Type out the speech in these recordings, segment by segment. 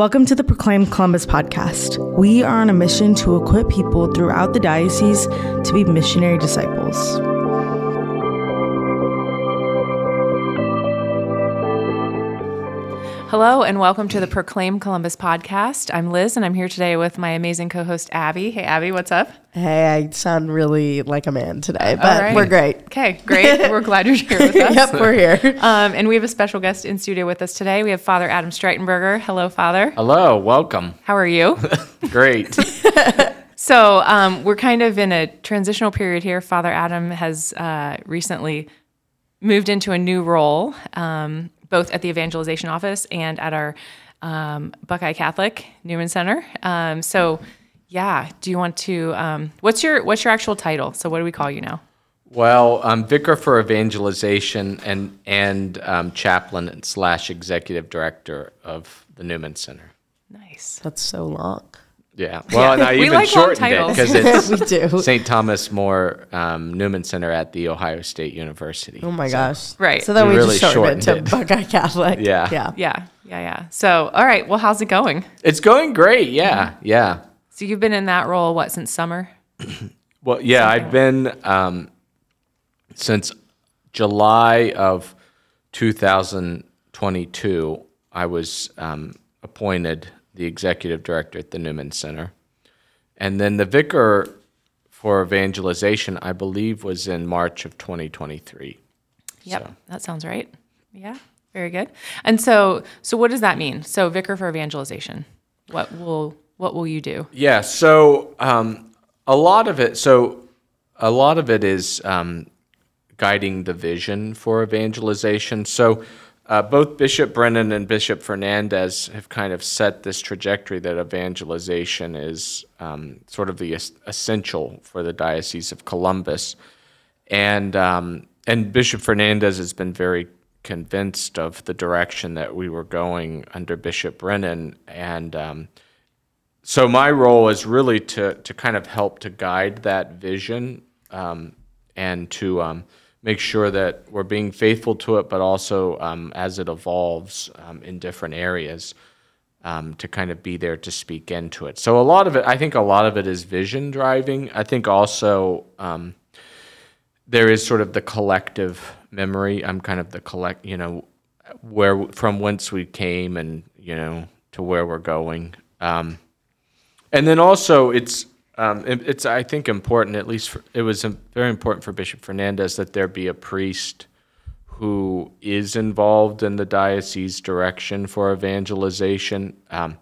Welcome to the Proclaim Columbus podcast. We are on a mission to equip people throughout the diocese to be missionary disciples. Hello, and welcome to the Proclaim Columbus podcast. I'm Liz, and I'm here today with my amazing co host, Abby. Hey, Abby, what's up? Hey, I sound really like a man today, but right. we're great. Okay, great. We're glad you're here with us. yep, we're here. Um, and we have a special guest in studio with us today. We have Father Adam Streitenberger. Hello, Father. Hello, welcome. How are you? Great. so, um, we're kind of in a transitional period here. Father Adam has uh, recently moved into a new role, um, both at the evangelization office and at our um, Buckeye Catholic Newman Center. Um, so, yeah, do you want to? Um, what's your what's your actual title? So, what do we call you now? Well, I'm vicar for evangelization and and um, chaplain slash executive director of the Newman Center. Nice. That's so long. Yeah. Well, and I We even like shortened it because it's we do. St. Thomas More um, Newman Center at the Ohio State University. Oh my So, gosh. Right. So then We we, really just shortened it to it. Buckeye Catholic. Yeah. Yeah. Yeah, yeah, yeah. So, all right. Well, how's it going? It's going great. Yeah. Yeah. So you've been in that role what since summer? Well, yeah, I've been um, since July of 2022. I was um, appointed the executive director at the Newman Center, and then the vicar for evangelization, I believe, was in March of 2023. Yep, So- that sounds right. Yeah, very good. And so, so what does that mean? So, vicar for evangelization. What will what will you do? Yeah. So um, a lot of it. So a lot of it is um, guiding the vision for evangelization. So uh, both Bishop Brennan and Bishop Fernandez have kind of set this trajectory that evangelization is um, sort of the es- essential for the Diocese of Columbus, and um, and Bishop Fernandez has been very convinced of the direction that we were going under Bishop Brennan, and um, so my role is really to to kind of help to guide that vision um, and to um, make sure that we're being faithful to it, but also um, as it evolves um, in different areas, um, to kind of be there to speak into it. So a lot of it, I think, a lot of it is vision driving. I think also um, there is sort of the collective memory. I'm kind of the collect, you know, where from whence we came and you know to where we're going. Um, and then also, it's um, it- it's I think important. At least for, it was um, very important for Bishop Fernandez that there be a priest who is involved in the diocese direction for evangelization. Um,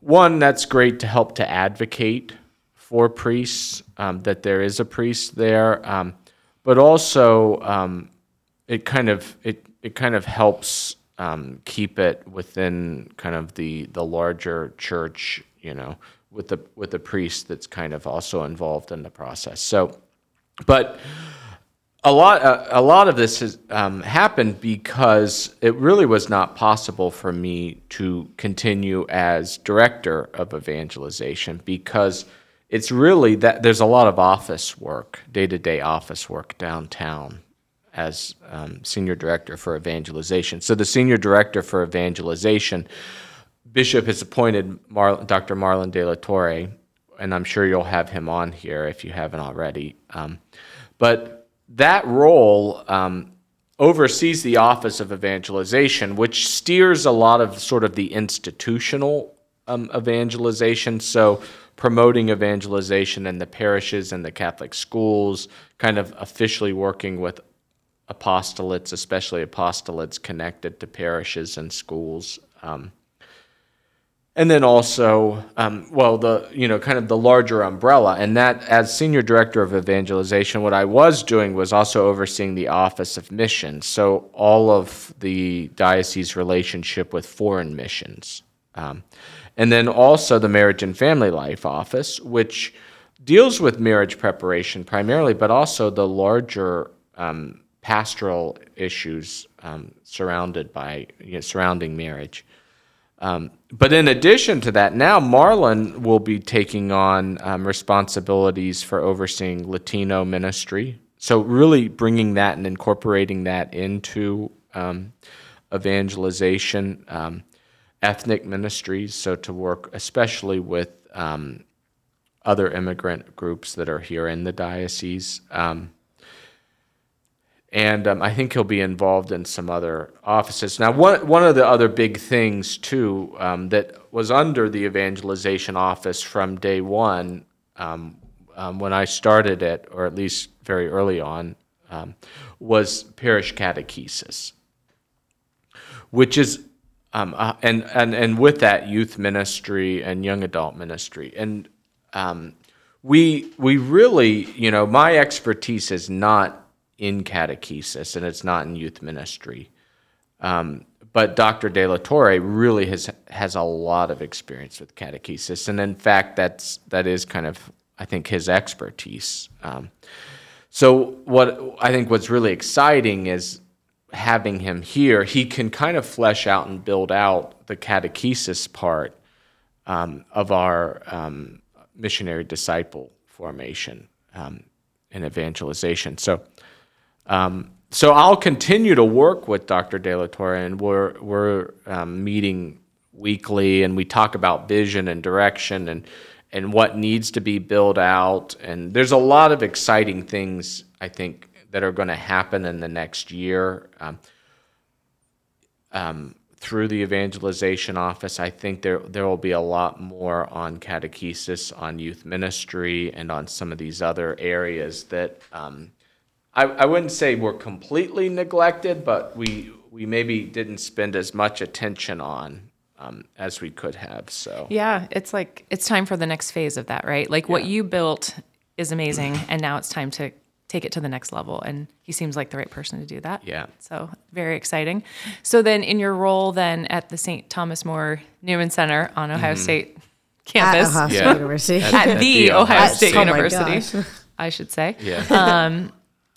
one, that's great to help to advocate for priests um, that there is a priest there, um, but also um, it kind of it it kind of helps keep it within kind of the the larger church, you know, with the with the priest that's kind of also involved in the process. So, but a lot a, a lot of this has um, happened because it really was not possible for me to continue as director of evangelization because it's really that there's a lot of office work day-to-day office work downtown as um, senior director for evangelization so the senior director for evangelization bishop has appointed Mar- dr marlon de la torre and i'm sure you'll have him on here if you haven't already um, but that role um, oversees the office of evangelization, which steers a lot of sort of the institutional um, evangelization. So, promoting evangelization in the parishes and the Catholic schools, kind of officially working with apostolates, especially apostolates connected to parishes and schools. Um, and then also, um, well, the you know kind of the larger umbrella, and that as senior director of evangelization, what I was doing was also overseeing the office of missions, so all of the diocese relationship with foreign missions, um, and then also the marriage and family life office, which deals with marriage preparation primarily, but also the larger um, pastoral issues um, surrounded by you know, surrounding marriage. Um, but in addition to that, now Marlon will be taking on um, responsibilities for overseeing Latino ministry. So, really bringing that and incorporating that into um, evangelization. Um, ethnic ministries, so to work especially with um, other immigrant groups that are here in the diocese. Um, and um, I think he'll be involved in some other offices. Now, one one of the other big things too um, that was under the evangelization office from day one, um, um, when I started it, or at least very early on, um, was parish catechesis, which is um, uh, and and and with that youth ministry and young adult ministry and we we really you know my expertise is not in catechesis and it's not in youth ministry. Um, but Dr. De La Torre really has has a lot of experience with catechesis, and in fact, that's that is kind of I think his expertise. Um, so what I think what's really exciting is having him here. He can kind of flesh out and build out the catechesis part um, of our um, missionary disciple formation um, and evangelization. So um, so I'll continue to work with Dr. De La Torre, and we're we're um, meeting weekly, and we talk about vision and direction and and what needs to be built out. And there's a lot of exciting things I think that are going to happen in the next year. Um, um, through the evangelization office, I think there there will be a lot more on catechesis, on youth ministry, and on some of these other areas that um, I, I wouldn't say we're completely neglected, but we we maybe didn't spend as much attention on um, as we could have. So Yeah, it's like it's time for the next phase of that, right? Like what you built is amazing, and now it's time to take it to the next level. And he seems like the right person to do that. Yeah. So very exciting. So then, in your role then at the St. Thomas More Newman Center on Ohio State campus, At Ohio State Yeah. University. at, At the, the Ohio Ohio State State. Oh University. I should say. yeah,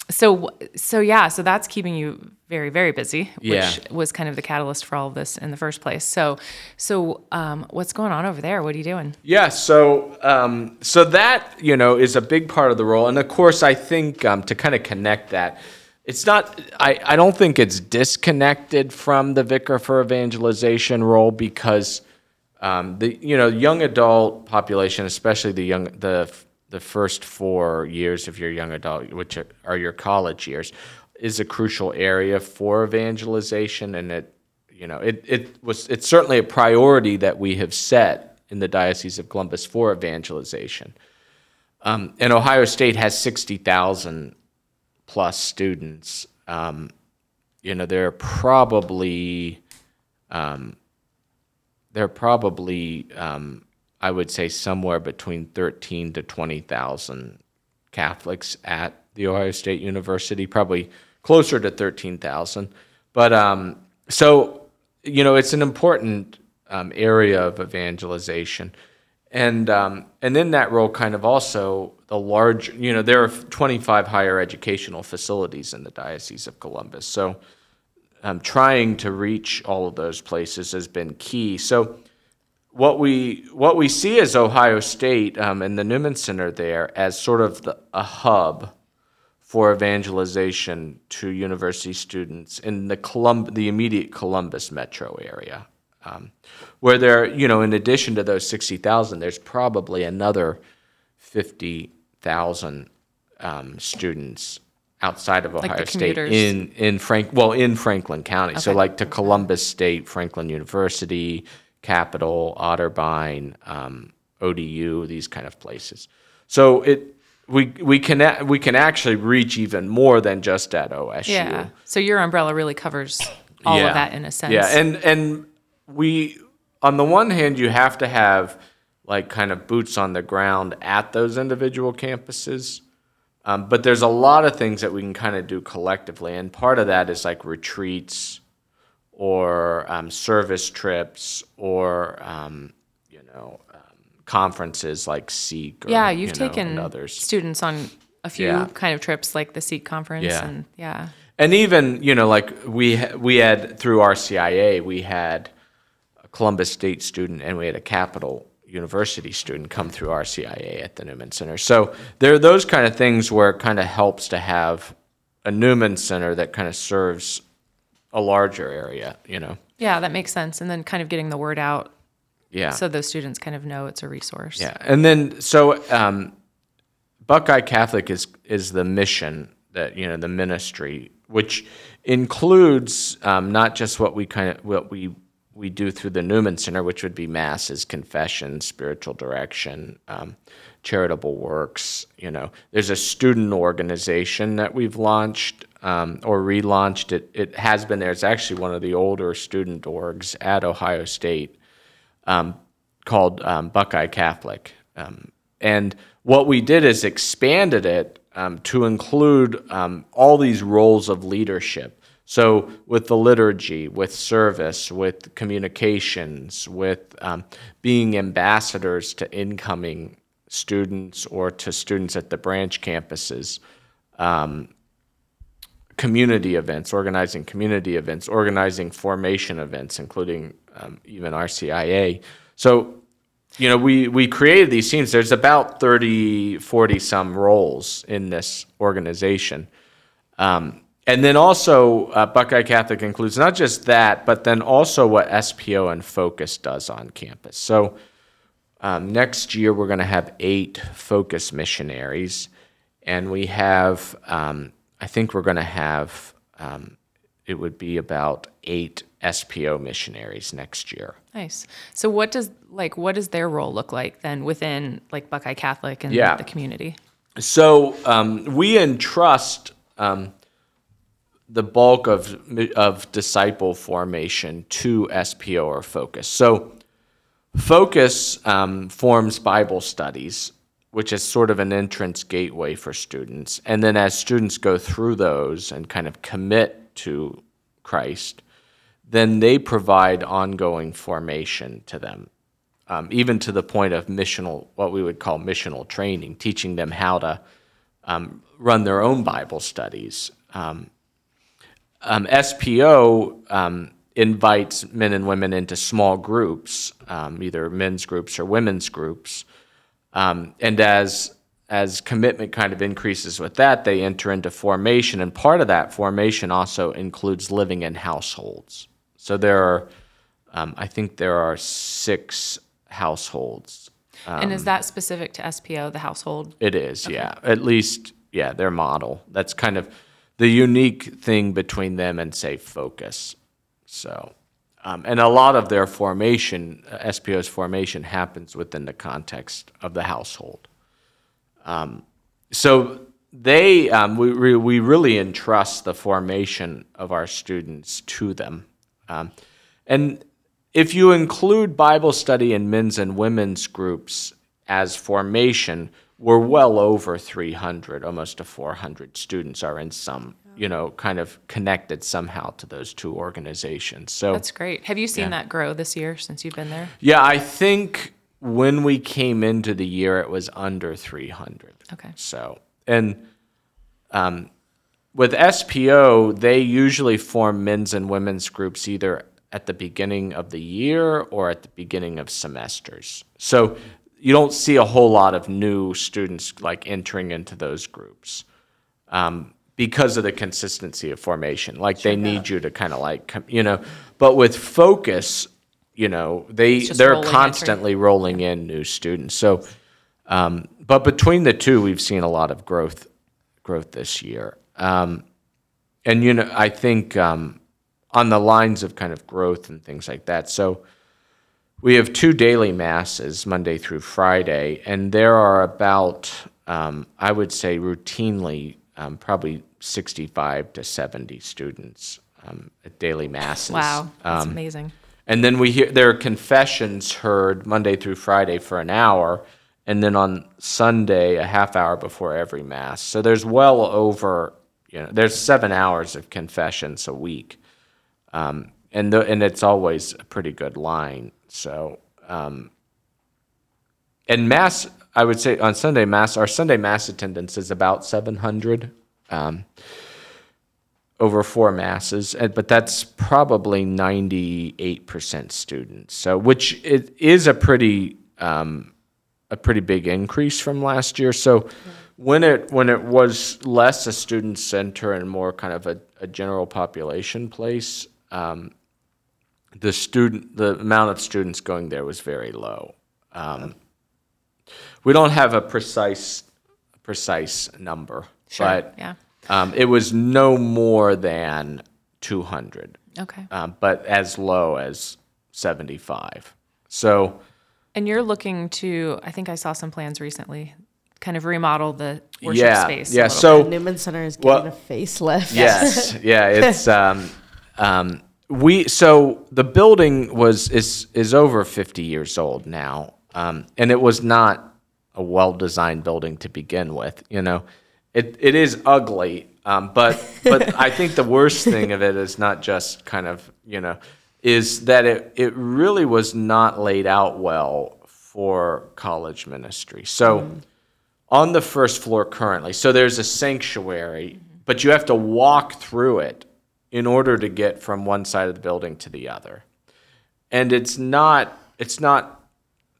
So so yeah, so that's keeping you very very busy, which Yeah. was kind of the catalyst for all of this in the first place. So so um, what's going on over there? What are you doing? yeah. So um, so that you know is a big part of the role, and of course I think um, to kind of connect that. It's not. I, I don't think it's disconnected from the vicar for evangelization role because um, the you know young adult population, especially the young the the first four years of your young adult, which are, your college years, is a crucial area for evangelization, and it you know it it was it's certainly a priority that we have set in the diocese of Columbus for evangelization. Um, and Ohio State has sixty thousand plus students. Um, you know, there are probably um, there are probably um, I would say somewhere between thirteen to twenty thousand Catholics at the Ohio State University, probably closer to thirteen thousand. But um, so you know, it's an important um, area of evangelization, and um, and in that role, kind of also the large. You know, there are twenty five higher educational facilities in the Diocese of Columbus, so um, trying to reach all of those places has been key. So what we what we see is Ohio State um, and the Newman Center there as sort of the, a hub for evangelization to university students in the Colum- the immediate Columbus metro area, um, where there you know in addition to those sixty thousand, there's probably another fifty thousand um, students outside of Ohio the State in in Frank well in Franklin County. So like to Columbus State, Franklin University, Capital, Otterbein, um, ODU, these kind of places. So it we we can a- we can actually reach even more than just at OSU. Yeah. So your umbrella really covers all Yeah. of that in a sense. Yeah, and and we on the one hand you have to have like kind of boots on the ground at those individual campuses. Um, but there's a lot of things that we can kind of do collectively, and part of that is like retreats or um, service trips or um, you know um, conferences like Seek. Or, yeah, you've you know, taken students on a few Yeah. kind of trips like the Seek conference Yeah. and yeah. And even you know, like we we had through our RCIA, we had a Columbus State student and we had a Capital University student come through our RCIA at the Newman Center. So there are those kind of things where it kind of helps to have a Newman Center that kind of serves a larger area. You know. Yeah, that makes sense. And then kind of getting the word out Yeah. so those students kind of know it's a resource. Yeah, and then so um, Buckeye Catholic is is the mission that you know the ministry, which includes um, not just what we kind of what we we do through the Newman Center, which would be masses, confession, spiritual direction, um, charitable works. You know, there's a student organization that we've launched um, or relaunched. It it has been there. It's actually one of the older student orgs at Ohio State um, called um, Buckeye Catholic. Um, and what we did is expanded it um, to include um, all these roles of leadership. So, with the liturgy, with service, with communications, with being ambassadors to incoming students or to students at the branch campuses, um, community events, organizing community events, organizing formation events, including um, even RCIA. So, you know, we, we created these teams. There's about 30, 40 some roles in this organization. Um, and then also, uh, Buckeye Catholic includes not just that, but then also what SPO and Focus does on campus. So, um, next year, we're going to have eight Focus missionaries, and we have, um, I think we're going to have, um, it would be about eight SPO missionaries next year. Nice. So what does like what does their role look like then within like Buckeye Catholic and Yeah. the community? So um, we entrust um, the bulk of of disciple formation to SPO or Focus. So Focus um, forms Bible studies, which is sort of an entrance gateway for students, and then as students go through those and kind of commit to Christ, then they provide ongoing formation to them um, even to the point of missional, what we would call missional training, teaching them how to um, run their own Bible studies. Um, um, SPO um, invites men and women into small groups, um, either men's groups or women's groups, um, and as as commitment kind of increases with that, they enter into formation, and part of that formation also includes living in households. So there are, um, I think there are six households. and is that specific to SPO, the household? It is, yeah. At least, yeah, their model. That's kind of the unique thing between them and say Focus. So, um, and a lot of their formation, uh, SPO's formation, happens within the context of the household. Um, so they, um, we, we we really entrust the formation of our students to them, um, and if you include Bible study in men's and women's groups as formation, we're well over 300, almost to 400 students are in some, you know, kind of connected somehow to those two organizations. So That's great. Have you seen that grow this year since you've been there? yeah, I think when we came into the year, it was under 300. Okay. So, and um, with SPO, they usually form men's and women's groups either at the beginning of the year or at the beginning of semesters. So you don't see a whole lot of new students like entering into those groups um, because of the consistency of formation. Like they need you to kind of like you know, but with focus, you know, they they're rolling, constantly rolling in new students. So, um, but between the two, we've seen a lot of growth growth this year. Um, and you know, I think um, on the lines of kind of growth and things like that. So we have two daily masses, Monday through Friday, and there are about, um, I would say, routinely um, probably 65 to 70 students um, at daily masses. Wow, that's Um, amazing. and then we hear there are confessions heard Monday through Friday for an hour, and then on Sunday a half hour before every mass. So there's well over you know there's seven hours of confessions a week, um, and the, and it's always a pretty good line. So um, and mass I would say on Sunday mass our Sunday mass attendance is about 700. Um, over four masses, but that's probably 98% students. So, which it is a pretty um, a pretty big increase from last year. So, when it when it was less a student center and more kind of a, a general population place, um, the student the amount of students going there was very low. Um, we don't have a precise precise number, but yeah. um, it was no more than 200, Okay. um, but as low as 75. So And you're looking to, I think I saw some plans recently, kind of remodel the worship yeah, space. a yeah. little So Newman Center is Well- getting a facelift. Yes, yeah, it's um, um, we so the building was is is over fifty years old now, um, and it was not a well designed building to begin with. You know, it it is ugly, um, but but I think the worst thing of it is not just kind of you know is that it it really was not laid out well for college ministry. So on the first floor currently. So there's a sanctuary, but you have to walk through it in order to get from one side of the building to the other. And it's not it's not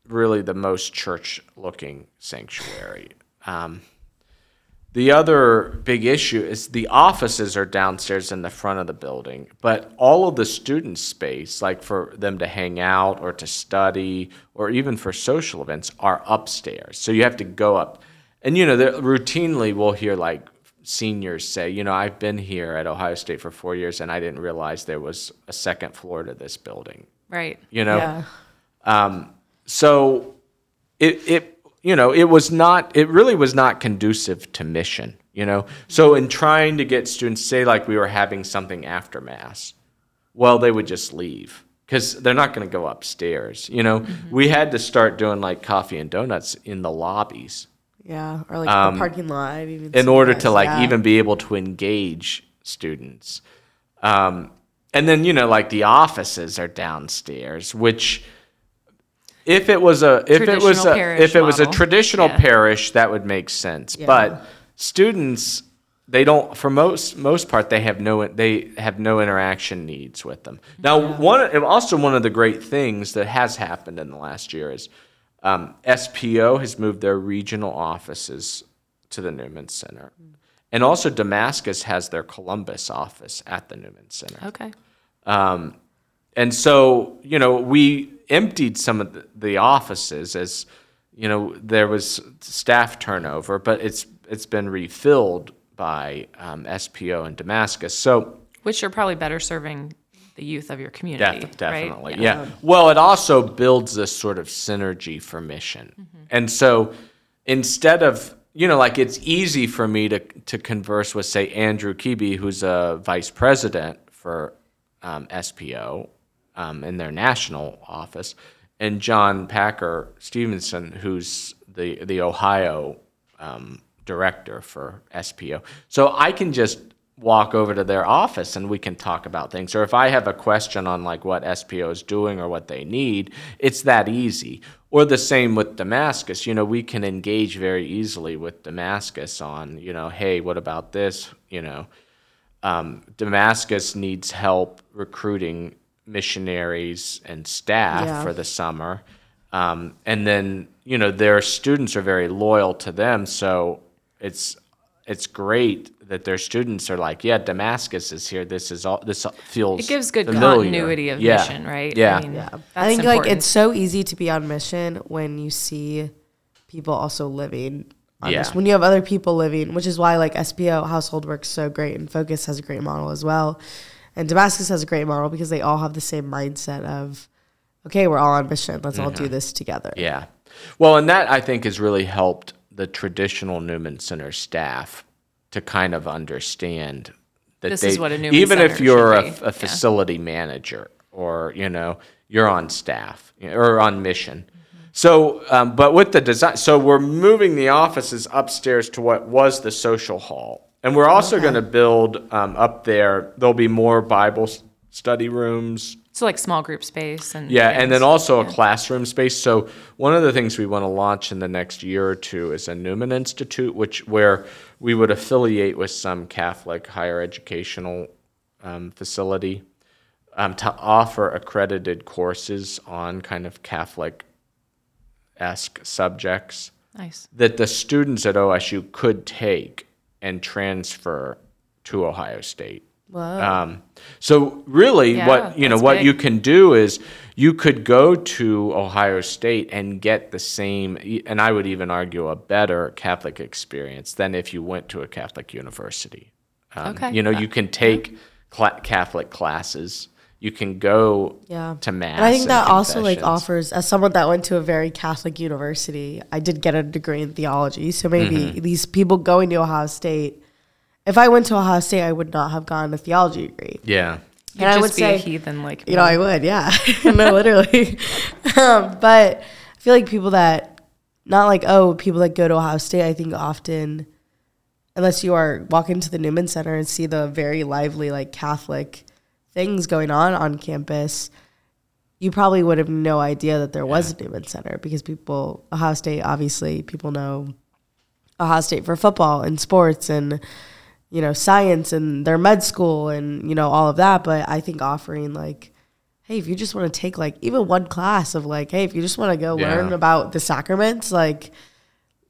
really the most church looking sanctuary. Um, the other big issue is the offices are downstairs in the front of the building, but all of the student space, like for them to hang out or to study or even for social events, are upstairs. So you have to go up. And you know, routinely we'll hear like seniors say, you know, I've been here at Ohio State for four years and I didn't realize there was a second floor to this building. Right. You know, Yeah. So it it you know it was not it really was not conducive to mission you know so in trying to get students say like we were having something after mass well they would just leave because they're not going to go upstairs you know we had to start doing like coffee and donuts in the lobbies Yeah. Or like the parking lot. Um, in order to like yeah. even be able to engage students um, and then you know like the offices are downstairs which if it was a if it was Traditional a, parish if it was a model. traditional Yeah. parish that would make sense but students they don't for most most part they have no they have no interaction needs with them now one and also one of the great things that has happened in the last year is um, SPO has moved their regional offices to the Newman Center. And also Damascus has their Columbus office at the Newman Center. Okay. And so, you know, we emptied some of the, the offices as, you know, there was staff turnover, but it's it's been refilled by um, SPO in Damascus. So Which are probably better serving the youth of your community. Def- right? definitely. Yeah. Well, it also builds this sort of synergy for mission. And so instead of, you know, like it's easy for me to, to converse with, say, Andrew Kebe, who's a vice president for um, SPO um, in their national office, and John Packer Stevenson, who's the, the Ohio um, director for SPO. So I can just walk over to their office and we can talk about things. Or if I have a question on like what SPO is doing or what they need, it's that easy. Or the same with Damascus. You know, we can engage very easily with Damascus on, you know, hey, what about this? You know, um, Damascus needs help recruiting missionaries and staff Yeah. for the summer. Um, and then, you know, their students are very loyal to them. So it's, it's great that their students are like, yeah, Damascus is here. This is all, this feels It gives good familiar." continuity of Yeah. mission, right? Yeah. I mean, Yeah. I that's think like it's so easy to be on mission when you see people also living on Yeah. mission. When you have other people living, which is why like SPO household works so great and Focus has a great model as well. And Damascus has a great model because they all have the same mindset of, okay, we're all on mission. Let's all do this together. Mm-hmm. Yeah. Well, and that I think has really helped the traditional Newman Center staff to kind of understand that This they, is what a Newman even if you're should a, be. a Yeah. facility manager or you know you're on staff or on mission. So, um, but with the design, so we're moving the offices upstairs to what was the social hall, and we're also going to build um, up there. There'll be more Bible study rooms, so like small group space and yeah, and then also a classroom space. So one of the things we want to launch in the next year or two is a Newman Institute, which where we would affiliate with some Catholic higher educational um, facility um, to offer accredited courses on kind of Catholic esque subjects nice. that the students at OSU could take and transfer to Ohio State. Um, so really, Yeah, what you know, what big. you can do is you could go to Ohio State and get the same, and I would even argue a better Catholic experience than if you went to a Catholic university. Um, Okay. You know, you can take cla Catholic classes. You can go Yeah. to mass. And I think that also like offers as someone that went to a very Catholic university, I did get a degree in theology. So maybe Mm-hmm. these people going to Ohio State, if I went to Ohio State, I would not have gotten a theology degree. Yeah. You'd And I would be a say- heathen like You know. I would, yeah. no, literally. um, but I feel like people that, not like, oh, people that go to Ohio State, I think often, unless you are walk into the Newman Center and see the very lively, like, Catholic things going on on campus, you probably would have no idea that there was a Newman Center because people, Ohio State, obviously, people know Ohio State for football and sports and you know science and their med school and you know all of that. But I think offering like, hey, if you just want to take like even one class of like, hey, if you just want to go Yeah. learn about the sacraments, like,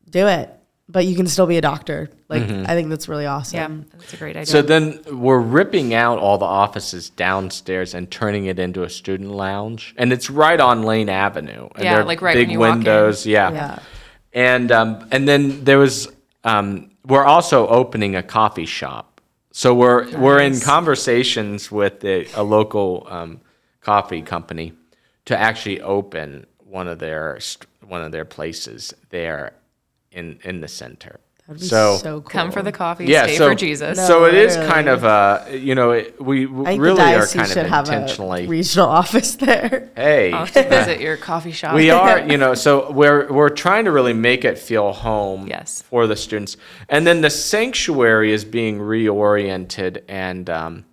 do it. But you can still be a doctor. Like, Mm-hmm. I think that's really awesome. Yeah, that's a great idea. So then we're ripping out all the offices downstairs and turning it into a student lounge, and it's right on Lane Avenue. And Yeah, there like right when big you walk in. windows. Yeah. Yeah. And um, and then there was um, we're also opening a coffee shop. So we're we're in conversations with the, a local um, coffee company to actually open one of their st- one of their places there in in the center. That'd be so so, cool. Come for the coffee, yeah, stay so for Jesus. No. so it is literally. kind of uh you know it, we I w- think really the are kind should of have intentionally a regional office there. hey I'll have to visit your coffee shop. we are you know so we're we're trying to really make it feel home Yes. for the students and then the sanctuary is being reoriented and um,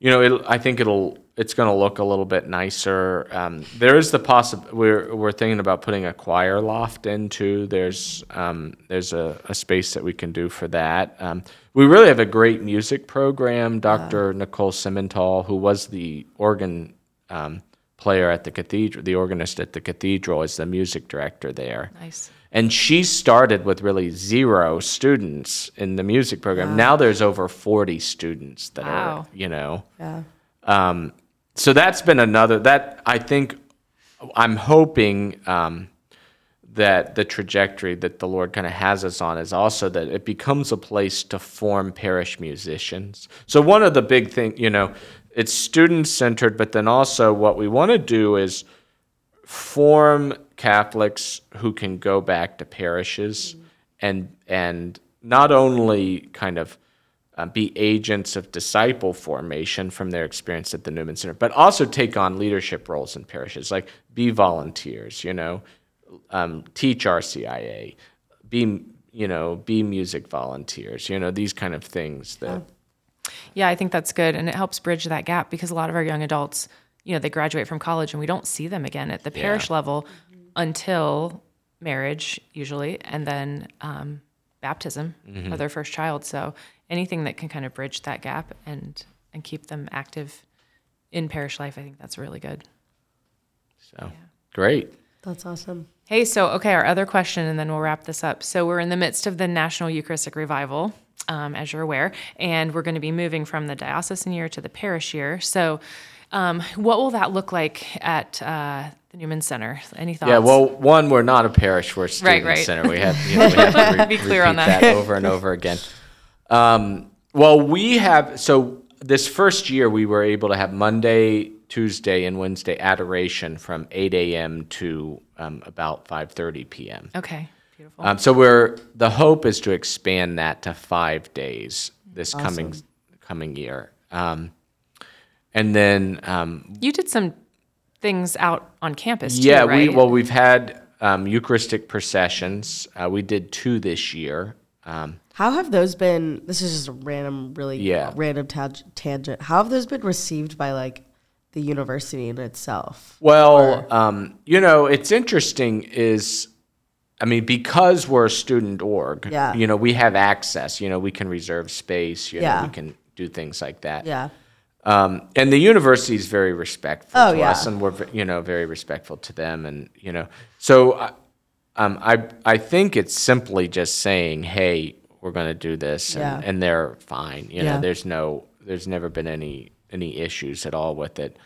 you know it, i think it'll it's going to look a little bit nicer um, there is the possible we're, we're thinking about putting a choir loft into there's um, there's a, a space that we can do for that um, we really have a great music program dr nicole simmental who was the organ um, player at the cathedral the organist at the cathedral is the music director there Nice. and she started with really zero students in the music program. Now there's over 40 students that Wow. are, you know. Yeah. Um, so that's been another, that I think, I'm hoping um, that the trajectory that the Lord kind of has us on is also that it becomes a place to form parish musicians. So one of the big things, you know, it's student centered, but then also what we want to do is form Catholics who can go back to parishes and and not only kind of uh, be agents of disciple formation from their experience at the Newman Center, but also take on leadership roles in parishes, like be volunteers, you know, um, teach RCIA, be you know, be music volunteers, you know, these kind of things that. Yeah, I think that's good. And it helps bridge that gap because a lot of our young adults, you know, they graduate from college and we don't see them again at the parish level until marriage, usually, and then um, baptism Mm-hmm. of their first child. So anything that can kind of bridge that gap and and keep them active in parish life, I think that's really good. So great. That's awesome. Hey, so okay, our other question, and then we'll wrap this up. So we're in the midst of the National Eucharistic Revival, um, as you're aware, and we're going to be moving from the diocesan year to the parish year. So, um, what will that look like at uh, the Newman Center? Any thoughts? Yeah, well, one, we're not a parish, we're a student right. center. We have, you know, we have to re- Be clear on repeat that. over and over again. Um, well, we have so this first year we were able to have Monday, Tuesday, and Wednesday adoration from 8 a.m. to um, about 5:30 p.m. okay, beautiful. Um, so we're the hope is to expand that to five days this coming coming year, um, and then um, you did some things out on campus, too, yeah, right? we well we've had um, Eucharistic processions. Uh, we did two this year. Um, How have those been? This is just a random, really Yeah. random tang- tangent. How have those been received by like the university in itself? well, um, you know, it's interesting. Is I mean, because we're a student org, Yeah. you know, we have access. You know, we can reserve space. You know, Yeah. we can do things like that. Yeah. Um, and the university is very respectful Oh, to yeah. us, and we're you know very respectful to them, and you know, so uh, um, I I think it's simply just saying, hey, we're going to do this, and, Yeah. and they're fine. You know, Yeah. there's no there's never been any any issues at all with it.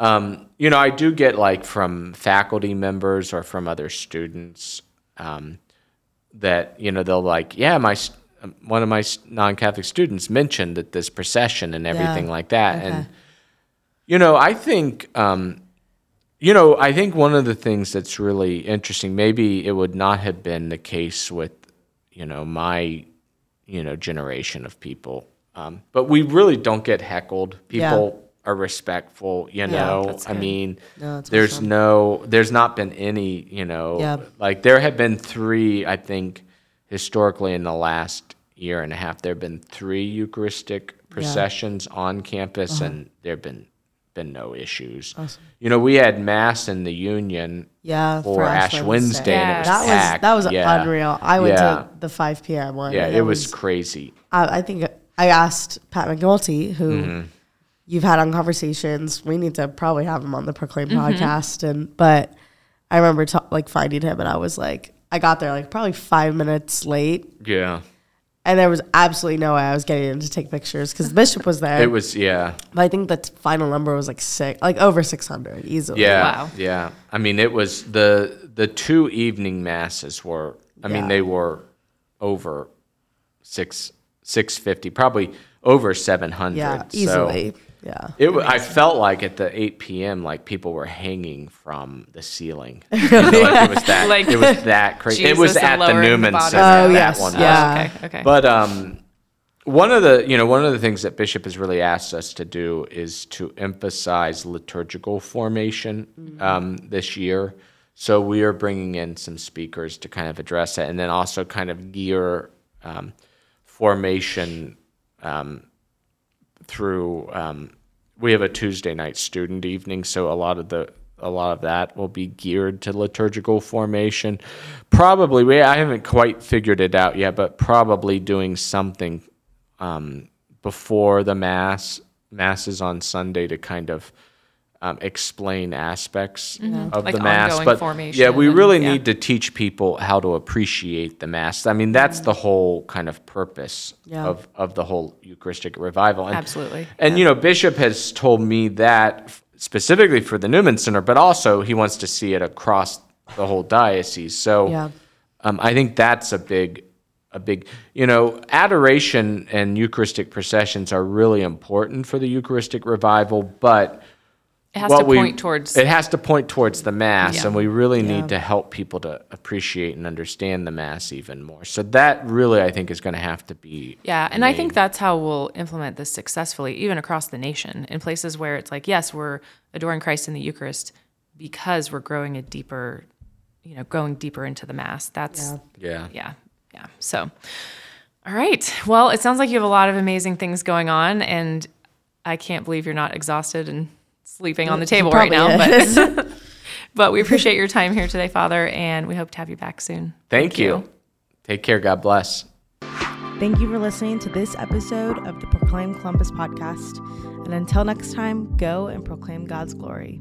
Um, you know, I do get like from faculty members or from other students um, that you know they'll like, yeah, my one of my non-Catholic students mentioned that this procession and everything like that, and you know, I think um, you know, I think one of the things that's really interesting, maybe it would not have been the case with, you know, my, you know, generation of people. Um, but we really don't get heckled. People are respectful, you know. that's I mean, No, there's awesome. no, there's not been any, you know, Yeah. like there have been three, I think, historically in the last year and a half, there have been three Eucharistic processions on campus, Uh-huh. and there have been been no issues. You know, we had mass in the Union Yeah, for, Ash Wednesday, and it was That was that was yeah. unreal. I went Yeah. to the 5 p.m. one. Yeah, and it was crazy. I, I think I asked Pat McNulty, who Mm-hmm. you've had on conversations. We need to probably have him on the Proclaim Mm-hmm. podcast. And but I remember ta- like finding him, and I was like, I got there like probably five minutes late, Yeah, and there was absolutely no way I was getting in to take pictures because the bishop was there. it was. Yeah, but I think the t- final number was like six, like over six hundred easily. yeah, Wow. yeah. I mean, it was the the two evening masses were. I mean, they were over six six fifty, probably over seven hundred. yeah, easily. Yeah. It, wa- I felt like at the 8 p.m., like people were hanging from the ceiling. You know, like it was that. Like it was that crazy. it was at the lowering the Newman. Center. Oh, yes, one. yeah. Okay. Okay. But um, one of the you know one of the things that Bishop has really asked us to do is to emphasize liturgical formation um, this year. So we are bringing in some speakers to kind of address that, and then also kind of gear um, formation um, through. Um, we have a Tuesday night student evening, so a lot of the a lot of that will be geared to liturgical formation. Probably, we I haven't quite figured it out yet, but probably doing something um, before the mass masses on Sunday to kind of um, explain aspects of Mm-hmm. Like the mass. But formation yeah, we and- really yeah. need to teach people how to appreciate the mass. I mean, that's the whole kind of purpose Yeah. of of the whole Eucharistic revival. And, Absolutely. And you know, Bishop has told me that specifically for the Newman Center, but also he wants to see it across the whole diocese. So Yeah. um, I think that's a big, a big, you know, adoration and Eucharistic processions are really important for the Eucharistic revival, but it has what to we- point towards. it has to point towards the mass, Yeah. and we really need to help people to appreciate and understand the mass even more. So that really, I think, is going to have to be Yeah, and I think that's how we'll implement this successfully, even across the nation, in places where it's like, yes, we're adoring Christ in the Eucharist because we're growing a deeper, you know, going deeper into the Mass. That's yeah. yeah, yeah. So, all right. Well, it sounds like you have a lot of amazing things going on, and I can't believe you're not exhausted and sleeping on the table right now. But but we appreciate your time here today, Father, and we hope to have you back soon. Thank, you. Take care. God bless. Thank you for listening to this episode of the Proclaim Columbus podcast. And until next time, go and proclaim God's glory.